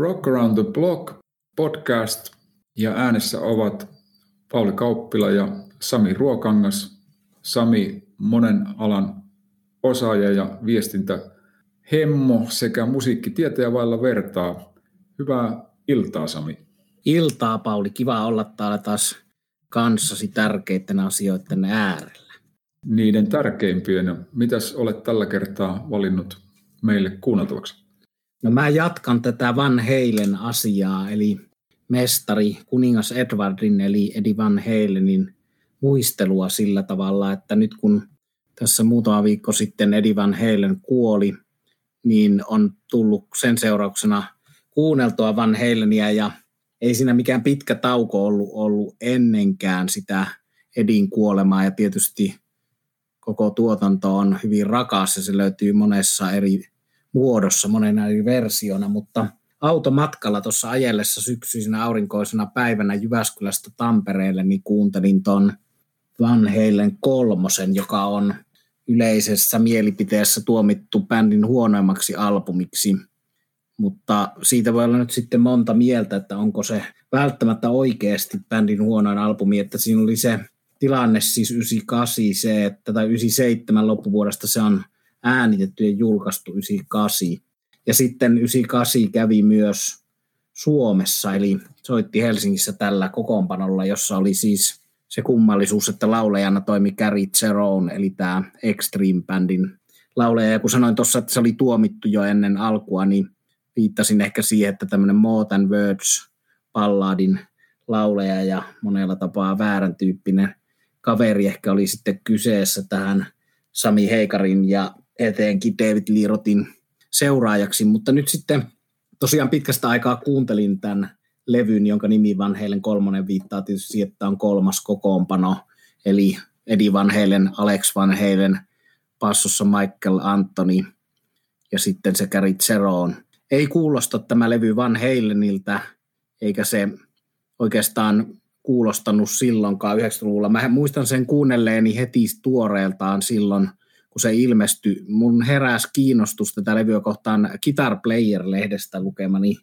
Rock Around the Block podcast ja äänessä ovat Pauli Kauppila ja Sami Ruokangas. Sami monen alan osaaja ja viestintä hemmo sekä musiikkitietäjä vailla vertaa. Hyvää iltaa Sami. Iltaa Pauli, kiva olla täällä taas kanssasi tärkeiden asioiden äärellä. Niiden tärkeimpien. Mitäs olet tällä kertaa valinnut meille kuunneltavaksi? No mä jatkan tätä Van Heilen asiaa, eli mestari kuningas Edwardin eli Eddie Van Halenin muistelua sillä tavalla, että nyt kun tässä muutama viikko sitten Eddie Van Halen kuoli, niin on tullut sen seurauksena kuunneltua Van Halenia ja ei siinä mikään pitkä tauko ollut, ollut ennenkään sitä Edin kuolemaa. Ja tietysti koko tuotanto on hyvin rakas ja se löytyy monessa eri muodossa, monena eri versiona, mutta automatkalla tuossa ajellessa syksyisenä aurinkoisena päivänä Jyväskylästä Tampereelle, niin kuuntelin ton Van Halen kolmosen, joka on yleisessä mielipiteessä tuomittu bändin huonoimmaksi albumiksi. Mutta siitä voi olla nyt sitten monta mieltä, että onko se välttämättä oikeasti bändin huonoin albumi, että siinä oli se tilanne siis 98 se, että, tai 97 loppuvuodesta se on äänitetty ja julkaistu 98. Ja sitten 98 kävi myös Suomessa, eli soitti Helsingissä tällä kokoonpanolla, jossa oli siis se kummallisuus, että laulajana toimi Gary Cerrone, eli tämä Extreme Bandin lauleja. Ja kun sanoin tuossa, että se oli tuomittu jo ennen alkua, niin viittasin ehkä siihen, että tämmöinen More Than Words palladin lauleja ja monella tapaa väärän tyyppinen kaveri ehkä oli sitten kyseessä tähän Sami Heikarin ja eteenkin David Lirotin seuraajaksi, mutta nyt sitten tosiaan pitkästä aikaa kuuntelin tämän levyn, jonka nimi Van Halen kolmonen viittaa tietysti siihen, että on kolmas kokoonpano, eli Eddie Van Halen, Alex Van Halen, passossa Michael Anthony ja sitten se Gary Zeroon. Ei kuulosta tämä levy Van Halenilta, eikä se oikeastaan kuulostanut silloinkaan 90-luvulla. Mä muistan sen kuunnelleeni heti tuoreeltaan silloin, kun se ilmestyi. Mun heräsi kiinnostus tätä levyä kohtaan Guitar Player-lehdestä lukemani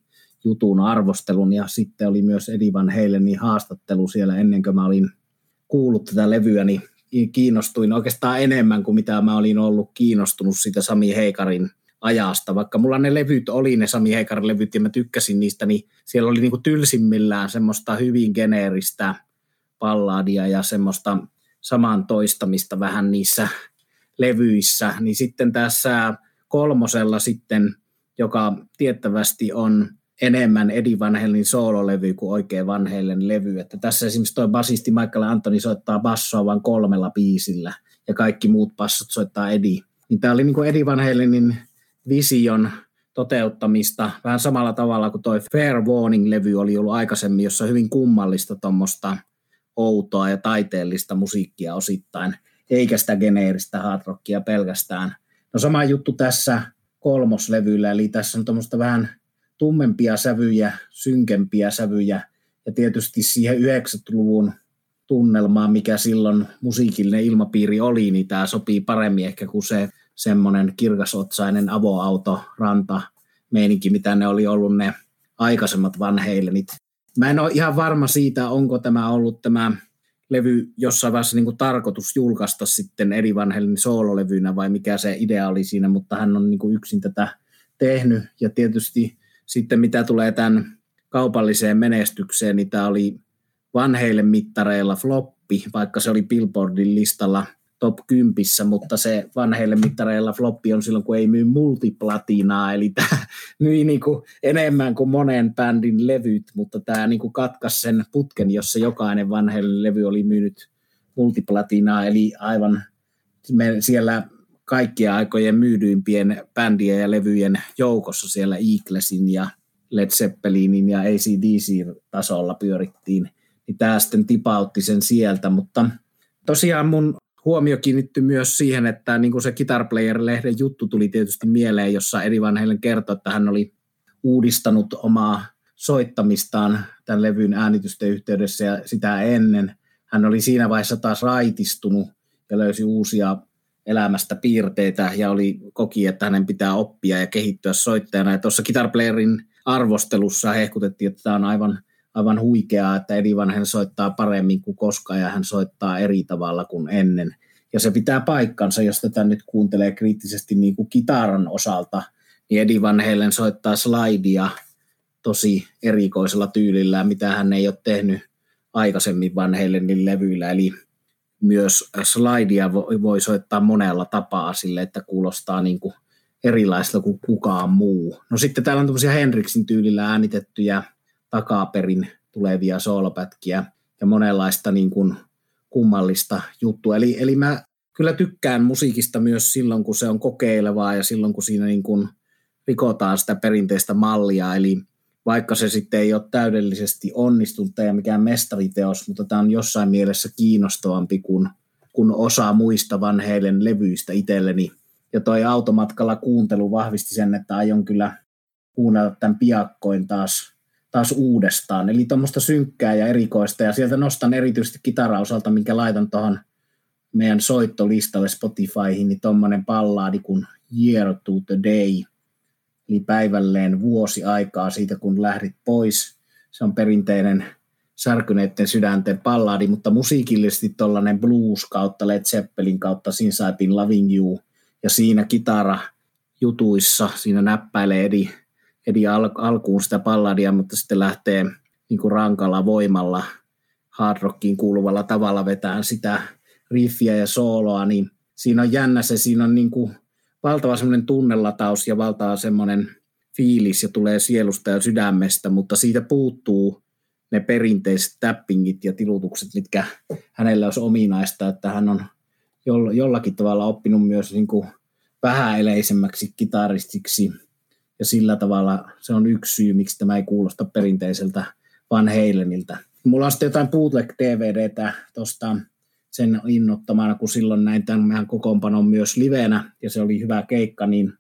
jutun arvostelun ja sitten oli myös Eddie Van Halenin haastattelu siellä ennen kuin mä olin kuullut tätä levyä, niin kiinnostuin oikeastaan enemmän kuin mitä mä olin ollut kiinnostunut siitä Sami Heikarin ajasta. Vaikka mulla ne levyt oli, ne Sami Heikarin levyt, ja mä tykkäsin niistä, niin siellä oli niinku tylsimmillään semmoista hyvin geneeristä palladia ja semmoista saman toistamista vähän niissä levyissä. Niin sitten tässä kolmosella sitten, joka tiettävästi on enemmän Eddie Van Halen soololevy kuin oikein Van Halen levy. Että tässä esimerkiksi tuo basisti Michael Antoni soittaa bassoa vain kolmella biisillä ja kaikki muut bassot soittaa Eddie. Niin tämä oli niin kuin Eddie Van Halenin vision toteuttamista vähän samalla tavalla kuin toi Fair Warning-levy oli ollut aikaisemmin, jossa hyvin kummallista tuommoista outoa ja taiteellista musiikkia osittain, eikä sitä geneeristä hard rockia pelkästään. No sama juttu tässä kolmoslevyllä, eli tässä on tuommoista vähän tummempia sävyjä, synkempiä sävyjä ja tietysti siihen 90-luvun tunnelmaan, mikä silloin musiikillinen ilmapiiri oli, niin tämä sopii paremmin ehkä kuin se semmoinen kirkasotsainen avoauto, ranta, meininki, mitä ne oli ollut ne aikaisemmat Van Halenit. Mä en ole ihan varma siitä, onko tämä ollut tämä levy jossain vaiheessa niin kuin tarkoitus julkaista sitten Eddie Van Halenin soololevynä vai mikä se idea oli siinä, mutta hän on niin kuin yksin tätä tehnyt. Ja tietysti sitten mitä tulee tämän kaupalliseen menestykseen, niin tämä oli Van Halen mittareilla floppi, vaikka se oli Billboardin listalla – top 10, mutta se vanheille mittareilla floppi on silloin, kun ei myy multiplatinaa, eli tämä myi niin kuin enemmän kuin monen bändin levyt, mutta tämä niin kuin katkaisi sen putken, jossa jokainen vanheille levy oli myynyt multiplatinaa, eli aivan me siellä kaikkia aikojen myydyimpien bändien ja levyjen joukossa siellä Eaglesin ja Led Zeppelinin ja ACDC-tasolla pyörittiin, niin tämä sitten tipautti sen sieltä, mutta tosiaan mun huomio kiinnittyi myös siihen, että niin kuin se Guitar Player-lehden juttu tuli tietysti mieleen, jossa Eddie Van Halen kertoi, että hän oli uudistanut omaa soittamistaan tämän levyn äänitysten yhteydessä ja sitä ennen. Hän oli siinä vaiheessa taas raitistunut ja löysi uusia elämästä piirteitä ja oli koki, että hänen pitää oppia ja kehittyä soittajana. Ja tuossa Guitar Playerin arvostelussa hehkutettiin, että tämä on aivan, aivan huikeaa, että Eddie Van Halen soittaa paremmin kuin koskaan ja hän soittaa eri tavalla kuin ennen. Ja se pitää paikkansa, jos tätä nyt kuuntelee kriittisesti niin kuin kitaran osalta, niin Eddie Van Halen soittaa slidea tosi erikoisella tyylillä, mitä hän ei ole tehnyt aikaisemmin Van Halenin levyillä, eli myös slidea voi soittaa monella tapaa sille, että kuulostaa niin kuin erilaista kuin kukaan muu. No sitten täällä on tämmöisiä Henriksin tyylillä äänitettyjä takaperin tulevia soolopätkiä ja monenlaista niin kuin kummallista juttua. Eli, eli mä kyllä tykkään musiikista myös silloin, kun se on kokeilevaa ja silloin, kun siinä niin kuin rikotaan sitä perinteistä mallia. Eli vaikka se sitten ei ole täydellisesti onnistunut ja mikään mestariteos, mutta tämä on jossain mielessä kiinnostavampi kuin, kuin osa muista vanheiden levyistä itselleni. Ja toi automatkalla kuuntelu vahvisti sen, että aion kyllä kuunnella tämän piakkoin taas, taas uudestaan. Eli tuommoista synkkää ja erikoista. Ja sieltä nostan erityisesti kitaraosalta, minkä laitan tuohon meidän soittolistalle Spotifyhin, niin tuommoinen pallaadi kuin Year to the Day – eli päivälleen vuosi aikaa siitä, kun lähdit pois. Se on perinteinen särkyneiden sydänten palladi, mutta musiikillisesti tuollainen blues kautta Led Zeppelin kautta been loving you. Ja siinä kitara jutuissa, siinä näppäilee Edi, Edi al- alkuun sitä palladia, mutta sitten lähtee niin kuin rankalla voimalla hard rockiin kuuluvalla tavalla vetään sitä riffiä ja sooloa, niin siinä on jännä se, siinä on niin kuin valtava semmoinen tunnelataus ja valtava semmoinen fiilis ja tulee sielusta ja sydämestä, mutta siitä puuttuu ne perinteiset tappingit ja tilutukset, mitkä hänellä olisi ominaista, että hän on jollakin tavalla oppinut myös niin kuin vähäeleisemmäksi kitaristiksi ja sillä tavalla se on yksi syy, miksi tämä ei kuulosta perinteiseltä Van Halenilta. Mulla on sitten jotain bootleg DVDtä tuosta sen innottamana, kun silloin näin tämän kokoonpanon myös livenä, ja se oli hyvä keikka, niin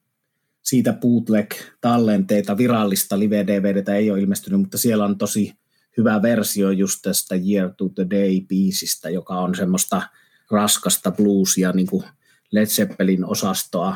siitä bootleg-tallenteita, virallista live-DVDtä ei ole ilmestynyt, mutta siellä on tosi hyvä versio just tästä Year to the Day-biisistä, joka on semmoista raskasta bluesia, niin kuin Led Zeppelin osastoa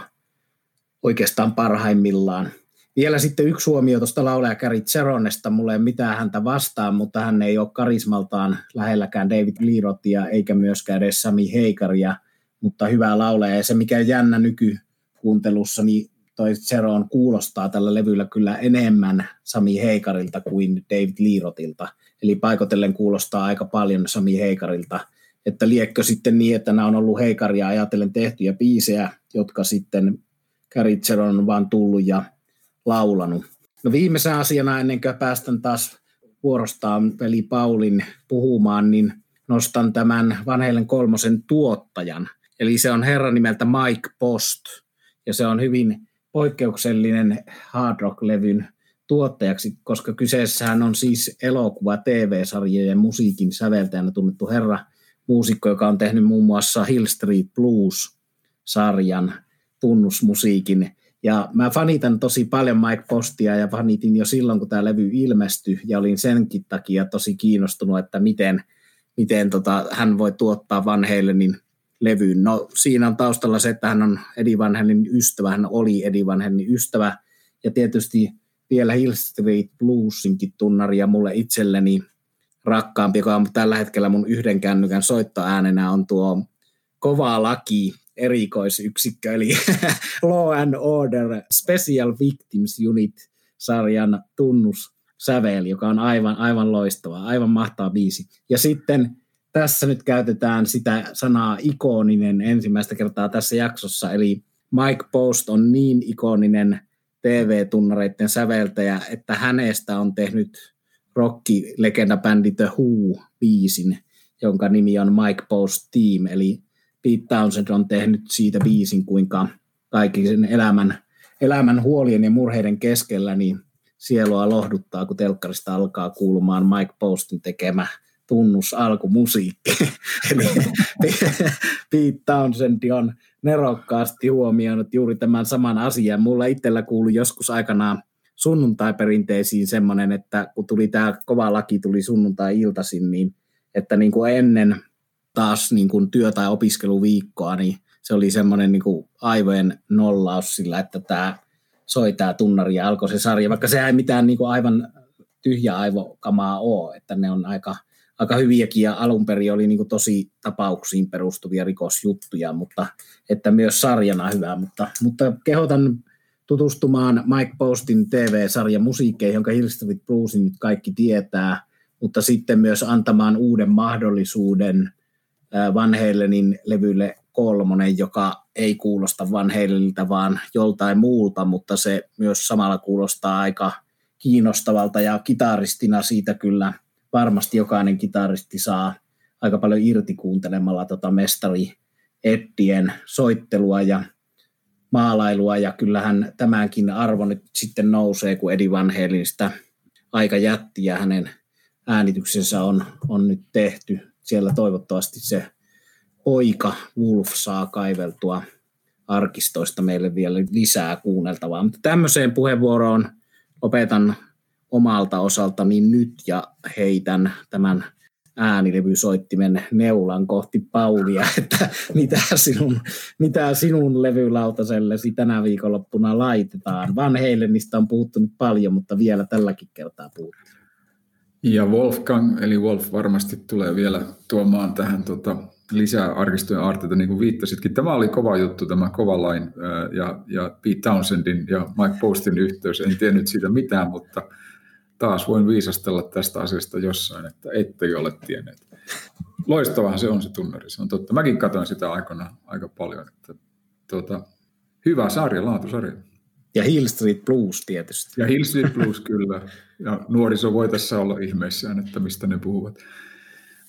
oikeastaan parhaimmillaan vielä sitten yksi huomio tuosta laulaja Gary Cheronesta. Mulla ei ole mitään häntä vastaan, mutta hän ei ole karismaltaan lähelläkään David Lirotia eikä myöskään edes Sami Heikaria, mutta hyvä laulaja. Ja se mikä on jännä nykykuuntelussa, niin toi Cheron kuulostaa tällä levyllä kyllä enemmän Sami Heikarilta kuin David Lirotilta. Eli paikotellen kuulostaa aika paljon Sami Heikarilta. Että liekkö sitten niin, että nämä on ollut Heikaria ajatellen tehtyjä biisejä, jotka sitten Gary Cheron on vaan tullut ja laulanut. No viimeisenä asiana ennen kuin päästän taas vuorostaan veli Paulin puhumaan, niin nostan tämän Vanheilen kolmosen tuottajan. Eli se on herra nimeltä Mike Post, ja se on hyvin poikkeuksellinen hard rock-levyn tuottajaksi, koska kyseessähän on siis elokuva, TV-sarjojen musiikin säveltäjänä tunnettu herra, muusikko, joka on tehnyt muun muassa Hill Street Blues-sarjan tunnusmusiikin ja mä fanitan tosi paljon Mike Postia ja fanitin jo silloin, kun tämä levy ilmestyi. Ja olin senkin takia tosi kiinnostunut, että miten, miten tota, hän voi tuottaa Van Halenin levyyn. No siinä on taustalla se, että hän on Eddie Van Halenin ystävä, hän oli Eddie Van Halenin ystävä. Ja tietysti vielä Hill Street Bluesinkin tunnari ja mulle itselleni rakkaampi, joka on tällä hetkellä mun yhden kännykän soittoäänenä on tuo Kova laki erikoisyksikkö, eli Law and Order Special Victims Unit-sarjan tunnus sävel, joka on aivan, aivan loistava, aivan mahtava biisi. Ja sitten tässä nyt käytetään sitä sanaa ikoninen ensimmäistä kertaa tässä jaksossa, eli Mike Post on niin ikoninen TV-tunnareiden säveltäjä, että hänestä on tehnyt rockilegendabändi The Who-biisin, jonka nimi on Mike Post Team, eli Pete Townsend on tehnyt siitä biisin, kuinka kaikki sen elämän, elämän huolien ja murheiden keskellä niin sielua lohduttaa, kun telkkarista alkaa kuulumaan Mike Postin tekemä tunnus alkumusiikki. Eli Pete Townsend on nerokkaasti huomioinut juuri tämän saman asian. Mulla itsellä kuului joskus aikanaan sunnuntai-perinteisiin semmoinen, että kun tuli tämä kova laki, tuli sunnuntai-iltaisin, niin että niin kuin ennen taas niin kuin työ- tai opiskeluviikkoa, niin se oli semmoinen niin kuin aivojen nollaus sillä, että tämä soi tämä tunnari ja alkoi se sarja, vaikka se ei mitään niin kuin aivan tyhjä aivokamaa ole, että ne on aika, aika hyviäkin ja alun perin oli niin kuin tosi tapauksiin perustuvia rikosjuttuja, mutta että myös sarjana hyvä, mutta, mutta kehotan tutustumaan Mike Postin TV-sarja musiikkeihin, jonka Hill Street Bluesin nyt kaikki tietää, mutta sitten myös antamaan uuden mahdollisuuden Van Halenin levylle kolmonen, joka ei kuulosta Van Halenilta, vaan joltain muulta, mutta se myös samalla kuulostaa aika kiinnostavalta ja kitaristina siitä kyllä varmasti jokainen kitaristi saa aika paljon irti kuuntelemalla tota mestari Eddien soittelua ja maalailua ja kyllähän tämänkin arvo nyt sitten nousee, kun Eddie Van Halenista aika jätti ja hänen äänityksensä on, on nyt tehty. Siellä toivottavasti se poika Wolf saa kaiveltua arkistoista meille vielä lisää kuunneltavaa. Mutta tämmöiseen puheenvuoroon lopetan omalta osaltani nyt ja heitän tämän äänilevysoittimen neulan kohti Paulia, että mitä sinun, mitä sinun levylautasellesi tänä viikonloppuna laitetaan. Van Heilenistä on puhuttu nyt paljon, mutta vielä tälläkin kertaa puhuttu. Ja Wolfgang, eli Wolf varmasti tulee vielä tuomaan tähän tota, lisää arkistojen aarteita, niin kuin viittasitkin. Tämä oli kova juttu, tämä kova line ja, ja Pete Townsendin ja Mike Postin yhteys. En tiennyt siitä mitään, mutta taas voin viisastella tästä asiasta jossain, että ette ole tienneet. Loistavahan se on se tunnari, se on totta. Mäkin katsoin sitä aikana aika paljon. Että, tuota, hyvä sarja, laatusarja. Ja Hill Street Blues tietysti. Ja Hill Street Blues kyllä. Ja nuoriso voi tässä olla ihmeissään, että mistä ne puhuvat.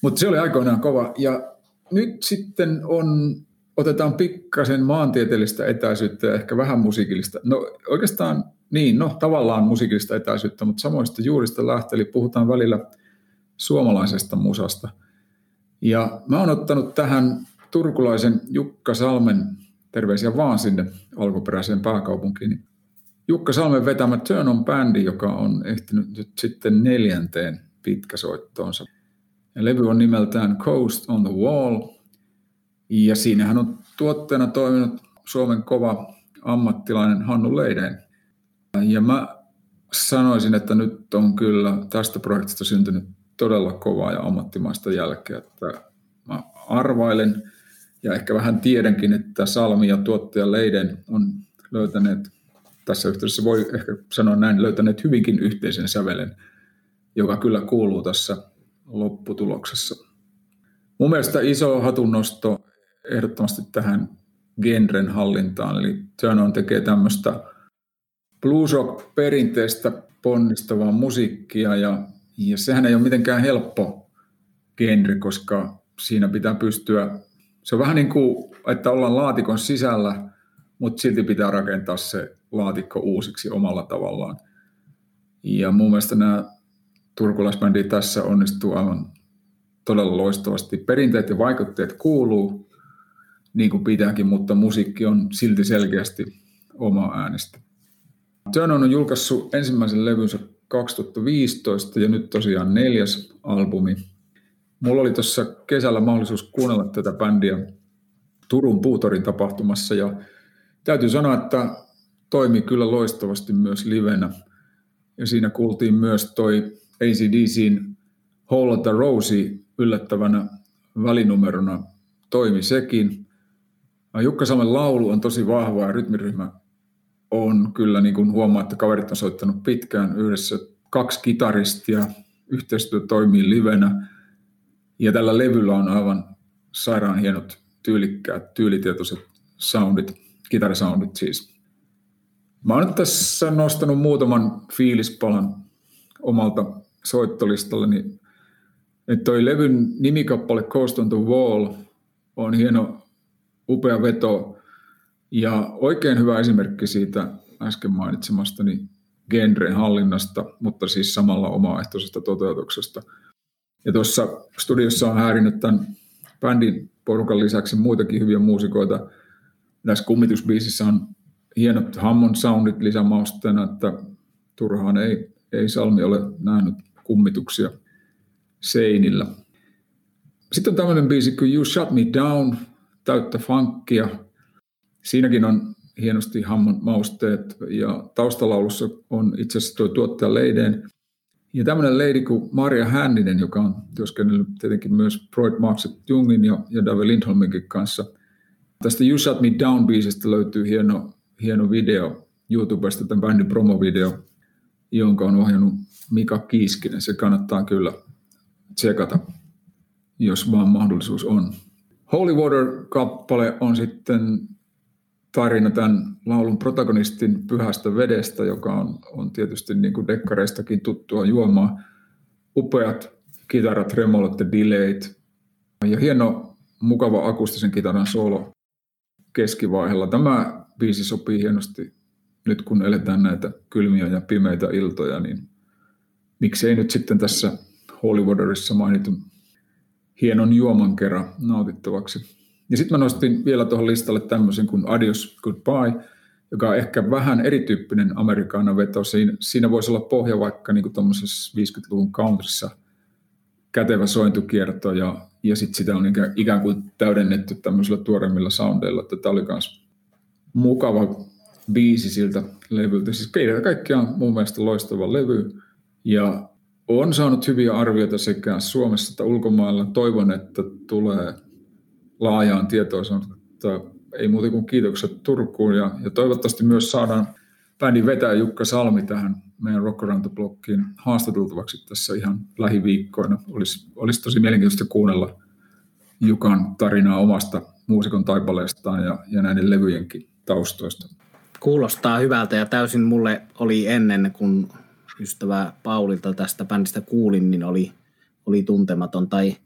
Mutta se oli aikoinaan kova. Ja nyt sitten on, otetaan pikkasen maantieteellistä etäisyyttä ja ehkä vähän musiikillista. No oikeastaan niin, no tavallaan musiikillista etäisyyttä, mutta samoista juurista lähtee, eli puhutaan välillä suomalaisesta musasta. Ja mä oon ottanut tähän turkulaisen Jukka Salmen, terveisiä vaan sinne alkuperäiseen pääkaupunkiin, Jukka Salmen vetämä Turn on bändi, joka on ehtinyt nyt sitten neljänteen pitkäsoittoonsa. Ja levy on nimeltään Coast on the Wall. Ja siinähän on tuotteena toiminut Suomen kova ammattilainen Hannu Leiden. Ja mä sanoisin, että nyt on kyllä tästä projektista syntynyt todella kovaa ja ammattimaista jälkeä. Että mä arvailen ja ehkä vähän tiedänkin, että Salmi ja tuottaja Leiden on löytäneet, tässä yhteydessä voi ehkä sanoa näin, löytäneet hyvinkin yhteisen sävelen, joka kyllä kuuluu tässä lopputuloksessa. Mun mielestä iso hatunnosto ehdottomasti tähän genren hallintaan, eli Turn tekee tämmöistä blues rock perinteistä ponnistavaa musiikkia ja, ja sehän ei ole mitenkään helppo genre, koska siinä pitää pystyä, se on vähän niin kuin, että ollaan laatikon sisällä, mutta silti pitää rakentaa se laatikko uusiksi omalla tavallaan. Ja mun mielestä nämä turkulaisbändi tässä onnistuu aivan todella loistavasti. Perinteet ja vaikutteet kuuluu, niin kuin pitääkin, mutta musiikki on silti selkeästi oma äänestä. Turnon on julkaissut ensimmäisen levynsä 2015 ja nyt tosiaan neljäs albumi. Mulla oli tuossa kesällä mahdollisuus kuunnella tätä bändiä Turun Puutorin tapahtumassa ja täytyy sanoa, että toimi kyllä loistavasti myös livenä. Ja siinä kuultiin myös toi ACDCin Hole of the Rosie yllättävänä välinumerona toimi sekin. Jukka Samen laulu on tosi vahva ja rytmiryhmä on kyllä, niin kuin huomaa, että kaverit on soittanut pitkään yhdessä kaksi kitaristia, yhteistyö toimii livenä ja tällä levyllä on aivan sairaan hienot, tyylikkäät, tyylitietoiset soundit, kitarisoundit siis. Mä oon nyt tässä nostanut muutaman fiilispalan omalta soittolistalleni. Että toi levyn nimikappale Coast on the Wall on hieno, upea veto ja oikein hyvä esimerkki siitä äsken mainitsemastani genren hallinnasta, mutta siis samalla omaehtoisesta toteutuksesta. Ja tuossa studiossa on häirinyt tämän bändin porukan lisäksi muitakin hyviä muusikoita. Tässä kummitusbiisissä on hienot Hammond soundit lisämausteena, että turhaan ei, ei Salmi ole nähnyt kummituksia seinillä. Sitten on tämmöinen biisi kuin You Shut Me Down, täyttä funkia. Siinäkin on hienosti Hammon mausteet ja taustalaulussa on itse asiassa tuo tuottaja Leiden. Ja tämmöinen leidi kuin Maria Hänninen, joka on työskennellyt tietenkin myös Freud, Marx Jungin ja, ja David Lindholminkin kanssa. Tästä You Shut Me Down-biisistä löytyy hieno, hieno video YouTubesta, tämän bändin promovideo, jonka on ohjannut Mika Kiiskinen. Se kannattaa kyllä tsekata, jos vaan mahdollisuus on. Holy Water-kappale on sitten tarina tämän laulun protagonistin pyhästä vedestä, joka on, on tietysti niin kuin dekkareistakin tuttua juomaa. Upeat kitarat, remolot ja delayt ja hieno, mukava akustisen kitaran solo keskivaiheella. Tämä biisi sopii hienosti nyt kun eletään näitä kylmiä ja pimeitä iltoja, niin miksei nyt sitten tässä Holywaterissa mainitun hienon juoman kerran nautittavaksi. Ja sitten mä nostin vielä tuohon listalle tämmöisen kuin Adios Goodbye, joka on ehkä vähän erityyppinen amerikaana veto. Siinä, voisi olla pohja vaikka niin tuommoisessa 50-luvun countryssa kätevä sointukierto ja, ja sitten sitä on ikään, kuin täydennetty tämmöisillä tuoremmilla soundeilla. Tämä oli myös mukava biisi siltä levyltä. Siis kaikki on mun mielestä loistava levy ja on saanut hyviä arvioita sekä Suomessa että ulkomailla. Toivon, että tulee laajaan tietoisuuteen. Ei muuta kuin kiitokset Turkuun ja, ja toivottavasti myös saadaan bändin vetäjä Jukka Salmi tähän meidän Rock Around the Blockiin haastateltavaksi tässä ihan lähiviikkoina. Olisi, olisi tosi mielenkiintoista kuunnella Jukan tarinaa omasta muusikon taipaleestaan ja, ja näiden levyjenkin taustoista. Kuulostaa hyvältä ja täysin mulle oli ennen, kun ystävä Paulilta tästä bändistä kuulin, niin oli, oli tuntematon tai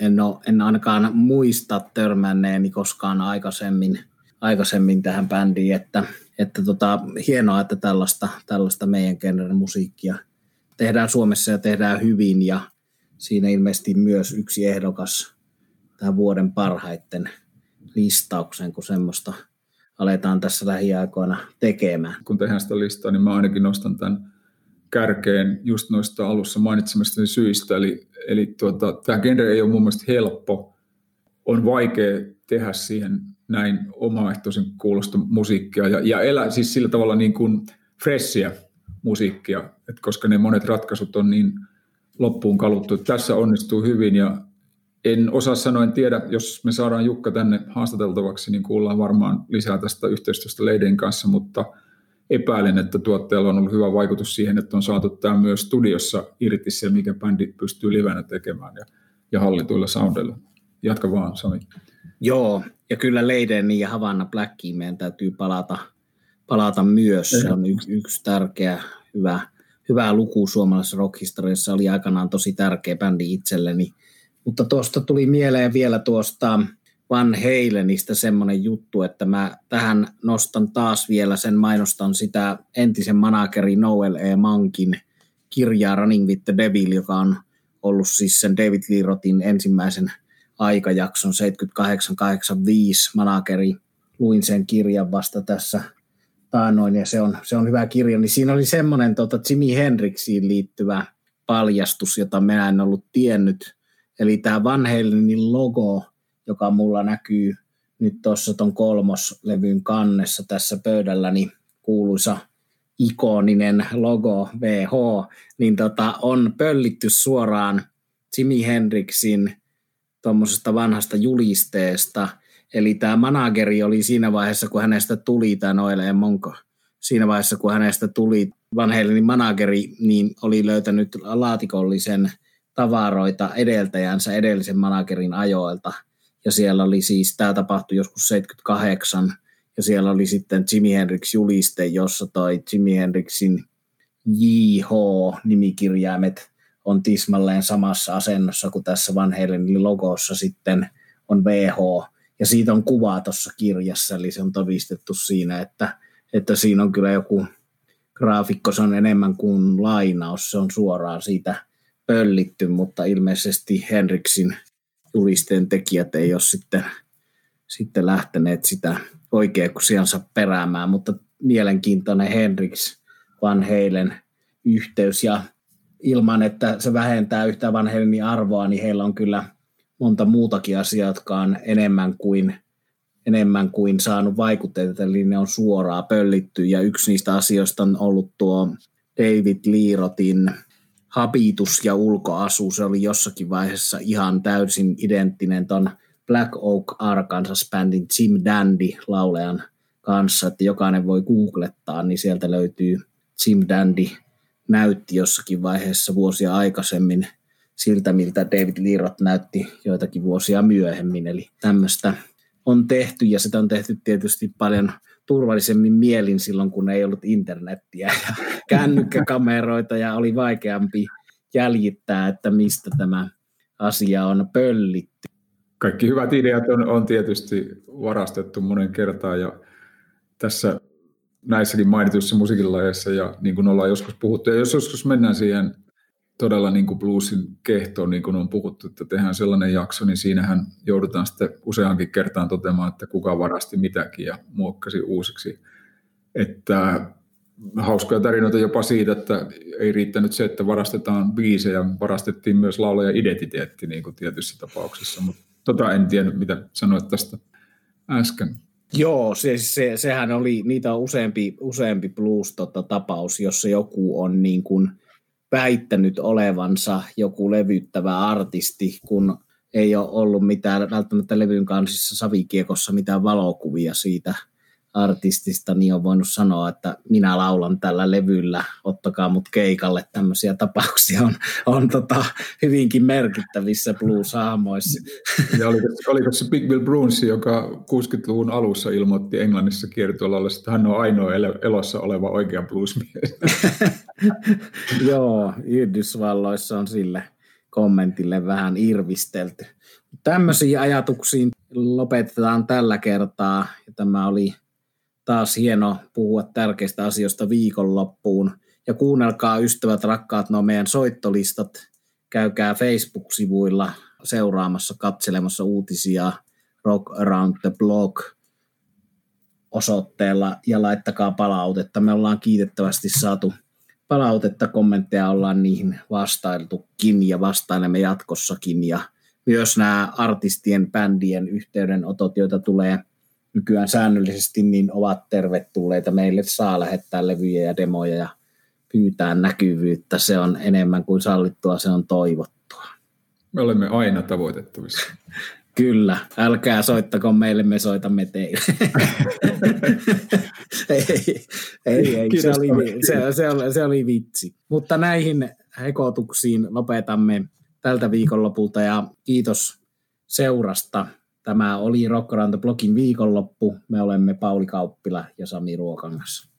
en, ole, en ainakaan muista törmänneeni koskaan aikaisemmin, aikaisemmin tähän bändiin, että, että tota, hienoa, että tällaista, tällaista meidän genren musiikkia tehdään Suomessa ja tehdään hyvin ja siinä ilmeisesti myös yksi ehdokas tähän vuoden parhaiten listauksen, kun semmoista aletaan tässä lähiaikoina tekemään. Kun tehdään sitä listaa, niin mä ainakin nostan tämän kärkeen just noista alussa mainitsemista syistä. Eli, eli tuota, tämä genre ei ole mun mielestä helppo. On vaikea tehdä siihen näin omaehtoisen kuulosta musiikkia ja, ja elää siis sillä tavalla niin kuin fressiä musiikkia, että koska ne monet ratkaisut on niin loppuun kaluttu. Tässä onnistuu hyvin ja en osaa sanoa, en tiedä, jos me saadaan Jukka tänne haastateltavaksi, niin kuullaan varmaan lisää tästä yhteistyöstä Leiden kanssa, mutta – epäilen, että tuottajalla on ollut hyvä vaikutus siihen, että on saatu tämä myös studiossa irti se, mikä bändi pystyy livenä tekemään ja, ja hallituilla soundeilla. Jatka vaan, Sami. Joo, ja kyllä Leiden ja Havana Blackiin meidän täytyy palata, palata myös. Se on yksi, yksi tärkeä, hyvä, hyvä luku suomalaisessa rockhistoriassa. Oli aikanaan tosi tärkeä bändi itselleni. Mutta tuosta tuli mieleen vielä tuosta Van Halenista semmoinen juttu, että mä tähän nostan taas vielä sen, mainostan sitä entisen manageri Noel E. Mankin kirjaa Running with the Devil, joka on ollut siis sen David Lee Rothin ensimmäisen aikajakson 78-85 manageri. Luin sen kirjan vasta tässä taanoin ja se on, se on hyvä kirja. Niin siinä oli semmoinen tota, Jimi Hendrixiin liittyvä paljastus, jota minä en ollut tiennyt. Eli tämä Van Halenin logo – joka mulla näkyy nyt tuossa ton kolmoslevyn kannessa tässä pöydälläni kuuluisa ikoninen logo VH, niin tota, on pöllitty suoraan Jimi Hendrixin tuommoisesta vanhasta julisteesta. Eli tämä manageri oli siinä vaiheessa, kun hänestä tuli tämä Noel Monko, siinä vaiheessa, kun hänestä tuli Van Halenin manageri, niin oli löytänyt laatikollisen tavaroita edeltäjänsä edellisen managerin ajoilta – ja siellä oli siis, tämä tapahtui joskus 78, ja siellä oli sitten Jimi Hendrix juliste, jossa toi Jimi Hendrixin JH-nimikirjaimet on tismalleen samassa asennossa kuin tässä Van Halenin logossa sitten on VH, ja siitä on kuva tuossa kirjassa, eli se on todistettu siinä, että, että siinä on kyllä joku graafikko, se on enemmän kuin lainaus, se on suoraan siitä pöllitty, mutta ilmeisesti Henriksin julisteen tekijät ei ole sitten, sitten lähteneet sitä oikeuksiansa peräämään, mutta mielenkiintoinen Hendrix Van Halen yhteys. Ja ilman, että se vähentää yhtä Van Halenin arvoa, niin heillä on kyllä monta muutakin asiaa, jotka on enemmän kuin enemmän kuin saanut vaikutteita, eli ne on suoraan pöllitty. Ja yksi niistä asioista on ollut tuo David Liirotin habitus ja ulkoasu. Se oli jossakin vaiheessa ihan täysin identtinen ton Black Oak Arkansas-bändin Jim Dandy laulean kanssa, että jokainen voi googlettaa, niin sieltä löytyy Jim Dandy näytti jossakin vaiheessa vuosia aikaisemmin siltä, miltä David Lirot näytti joitakin vuosia myöhemmin. Eli tämmöistä on tehty ja sitä on tehty tietysti paljon turvallisemmin mielin silloin, kun ei ollut internettiä ja kännykkäkameroita ja oli vaikeampi jäljittää, että mistä tämä asia on pöllitty. Kaikki hyvät ideat on, on tietysti varastettu monen kertaan ja tässä näissäkin mainituissa musiikilajeissa ja niin kuin ollaan joskus puhuttu. Ja jos joskus mennään siihen todella niin kuin bluesin kehtoon, niin kuin on puhuttu, että tehdään sellainen jakso, niin siinähän joudutaan sitten useankin kertaan toteamaan, että kuka varasti mitäkin ja muokkasi uusiksi. Että hauskoja tarinoita jopa siitä, että ei riittänyt se, että varastetaan biisejä, varastettiin myös laulaja identiteetti niin kuin tietyissä tapauksissa, mutta tota en tiedä, mitä sanoit tästä äsken. Joo, se, se, sehän oli, niitä on useampi, useampi blues-tapaus, jossa joku on niin kuin väittänyt olevansa joku levyttävä artisti, kun ei ole ollut mitään välttämättä levyn kansissa savikiekossa mitään valokuvia siitä – artistista, niin on voinut sanoa, että minä laulan tällä levyllä, ottakaa mut keikalle. Tämmöisiä tapauksia on, on tota, hyvinkin merkittävissä blues-hahmoissa. Ja oliko, oliko se Big Bill Bruns, joka 60-luvun alussa ilmoitti Englannissa kiertueella, että hän on ainoa elossa oleva oikea bluesmies? Joo, Yhdysvalloissa on sille kommentille vähän irvistelty. Tämmöisiin ajatuksiin lopetetaan tällä kertaa. Ja tämä oli taas hieno puhua tärkeistä asioista viikonloppuun. Ja kuunnelkaa ystävät rakkaat nuo meidän soittolistat. Käykää Facebook-sivuilla seuraamassa, katselemassa uutisia Rock Around the Block osoitteella ja laittakaa palautetta. Me ollaan kiitettävästi saatu palautetta, kommentteja ollaan niihin vastailtukin ja vastailemme jatkossakin. Ja myös nämä artistien, bändien yhteydenotot, joita tulee – nykyään säännöllisesti, niin ovat tervetulleita. Meille saa lähettää levyjä ja demoja ja pyytää näkyvyyttä. Se on enemmän kuin sallittua, se on toivottua. Me olemme aina tavoitettavissa. Kyllä, älkää soittako meille, me soitamme teille. ei, ei, ei se, oli, se, se, oli, se oli vitsi. Mutta näihin hekotuksiin lopetamme tältä viikonlopulta ja kiitos seurasta. Tämä oli the Blockin viikonloppu. Me olemme Pauli Kauppila ja Sami Ruokangas.